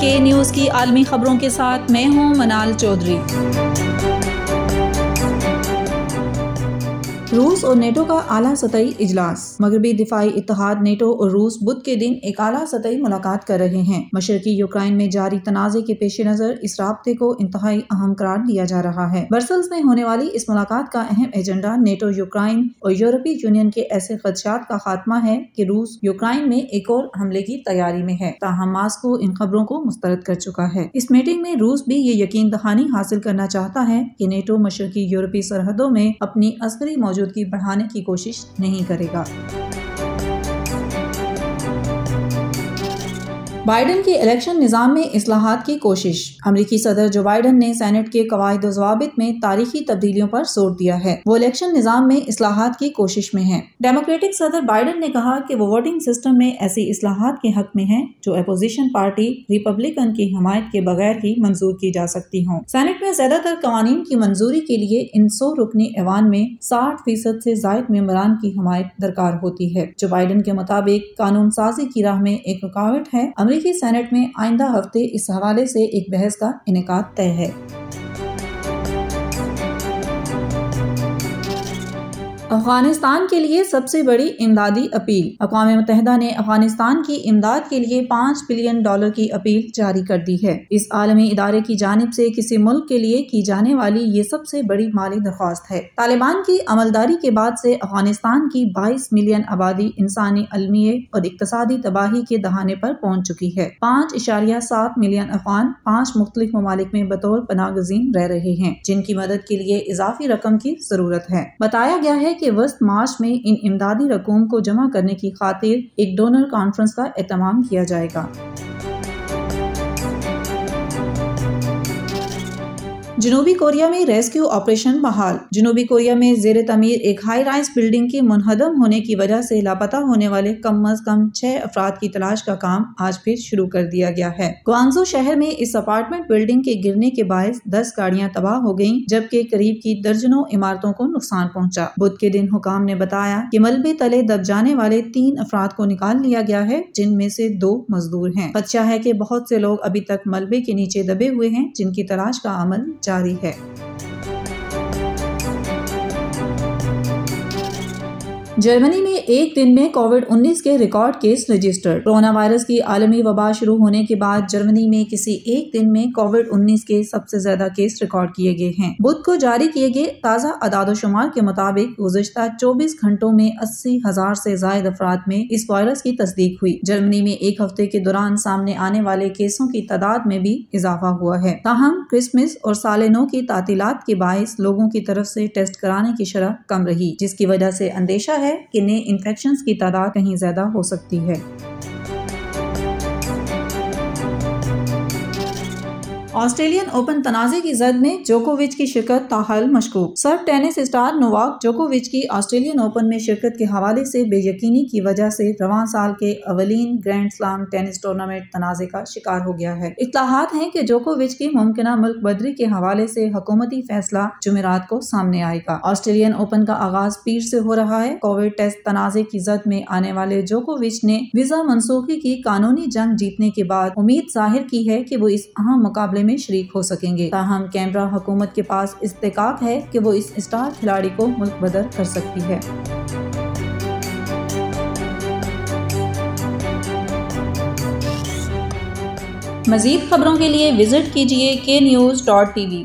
کے نیوز کی عالمی خبروں کے ساتھ میں ہوں منال چودھری۔ روس اور نیٹو کا اعلیٰ سطحی اجلاس۔ مغربی دفاعی اتحاد نیٹو اور روس بدھ کے دن ایک اعلیٰ سطحی ملاقات کر رہے ہیں۔ مشرقی یوکرائن میں جاری تنازع کے پیش نظر اس رابطے کو انتہائی اہم قرار دیا جا رہا ہے۔ برسلز میں ہونے والی اس ملاقات کا اہم ایجنڈا نیٹو، یوکرائن اور یورپی یونین کے ایسے خدشات کا خاتمہ ہے کہ روس یوکرائن میں ایک اور حملے کی تیاری میں ہے۔ تاہم ماسکو ان خبروں کو مسترد کر چکا ہے۔ اس میٹنگ میں روس بھی یہ یقین دہانی حاصل کرنا چاہتا ہے کہ نیٹو مشرقی یورپی سرحدوں میں اپنی عسکری موجود موجودگی بڑھانے کی کوشش نہیں کرے گا۔ بائیڈن کے الیکشن نظام میں اصلاحات کی کوشش۔ امریکی صدر جو بائیڈن نے سینٹ کے قواعد و ضوابط میں تاریخی تبدیلیوں پر زور دیا ہے۔ وہ الیکشن نظام میں اصلاحات کی کوشش میں ہے ڈیموکریٹک صدر بائیڈن نے کہا کہ وہ ووٹنگ سسٹم میں ایسی اصلاحات کے حق میں ہیں جو اپوزیشن پارٹی، ریپبلکن کی حمایت کے بغیر ہی منظور کی جا سکتی ہوں۔ سینٹ میں زیادہ تر قوانین کی منظوری کے لیے ان سو رکنی ایوان میں ساٹھ فیصد سے زائد ممبران کی حمایت درکار ہوتی ہے۔ جو بائیڈن کے مطابق قانون سازی کی راہ میں ایک رکاوٹ ہے امریکی سینٹ میں آئندہ ہفتے اس حوالے سے ایک بحث کا انعقاد طے ہے۔ افغانستان کے لیے سب سے بڑی امدادی اپیل۔ اقوام متحدہ نے افغانستان کی امداد کے لیے پانچ بلین ڈالر کی اپیل جاری کر دی ہے۔ اس عالمی ادارے کی جانب سے کسی ملک کے لیے کی جانے والی یہ سب سے بڑی مالی درخواست ہے۔ طالبان کی عملداری کے بعد سے افغانستان کی بائیس ملین آبادی انسانی المیے اور اقتصادی تباہی کے دہانے پر پہنچ چکی ہے۔ پانچ اشاریہ سات ملین افغان پانچ مختلف ممالک میں بطور پناہ گزین رہ رہے ہیں، جن کی مدد کے لیے اضافی رقم کی ضرورت ہے۔ بتایا گیا ہے کہ وسط مارچ میں ان امدادی رقوم کو جمع کرنے کی خاطر ایک ڈونر کانفرنس کا اہتمام کیا جائے گا۔ جنوبی کوریا میں ریسکیو آپریشن بحال۔ جنوبی کوریا میں زیر تعمیر ایک ہائی رائز بلڈنگ کے منہدم ہونے کی وجہ سے لاپتہ ہونے والے کم از کم چھ افراد کی تلاش کا کام آج پھر شروع کر دیا گیا ہے۔ گوانزو شہر میں اس اپارٹمنٹ بلڈنگ کے گرنے کے باعث دس گاڑیاں تباہ ہو گئیں، جبکہ قریب کی درجنوں عمارتوں کو نقصان پہنچا۔ بدھ کے دن حکام نے بتایا کہ ملبے تلے دب جانے والے تین افراد کو نکال لیا گیا ہے، جن میں سے دو مزدور ہیں۔ خدشہ ہے کہ بہت سے لوگ ابھی تک ملبے کے نیچے دبے ہوئے ہیں، جن کی تلاش کا عمل جاری ہے۔ جرمنی میں ایک دن میں کووڈ انیس کے record case register. Corona virus کی عالمی وبا شروع ہونے کے بعد جرمنی میں کسی ایک دن میں کووڈ انیس کے سب سے زیادہ کیس ریکارڈ کیے گئے ہیں۔ بدھ کو جاری کیے گئے تازہ اعداد و شمار کے مطابق گزشتہ چوبیس گھنٹوں میں اسی ہزار سے زائد افراد میں اس وائرس کی تصدیق ہوئی۔ جرمنی میں ایک ہفتے کے دوران سامنے آنے والے کیسوں کی تعداد میں بھی اضافہ ہوا ہے۔ تاہم، کرسمس اور سال نو کی تعطیلات کے باعث لوگوں کی طرف سے ٹیسٹ کرانے کی شرح کم رہی، جس کی وجہ سے اندیشہ ہے کہ نئے انفیکشنز کی تعداد کہیں زیادہ ہو سکتی ہے۔ آسٹریلین اوپن تنازع کی زد میں جوکووچ کی شرکت تاحل مشکوک۔ سر ٹینس اسٹار نواک جوکووچ کی آسٹریلین اوپن میں شرکت کے حوالے سے بے یقینی کی وجہ سے رواں سال کے اولین گرینڈ سلام ٹینس ٹورنامنٹ تنازع کا شکار ہو گیا ہے۔ اطلاعات ہیں کہ جوکووچ کی ممکنہ ملک بدری کے حوالے سے حکومتی فیصلہ جمعرات کو سامنے آئے گا۔ آسٹریلین اوپن کا آغاز پیر سے ہو رہا ہے۔ کووڈ ٹیسٹ تنازع کی زد میں آنے والے جوکووچ نے ویزا منسوخی کی قانونی جنگ جیتنے کے بعد امید ظاہر کی ہے کہ وہ اس اہم مقابلے میں شریک ہو سکیں گے۔ تاہم کیمرا حکومت کے پاس استحقاق ہے کہ وہ اس اسٹار کھلاڑی کو ملک بدر کر سکتی ہے۔ مزید خبروں کے لیے وزٹ کیجیے کے نیوز ڈاٹ ٹی وی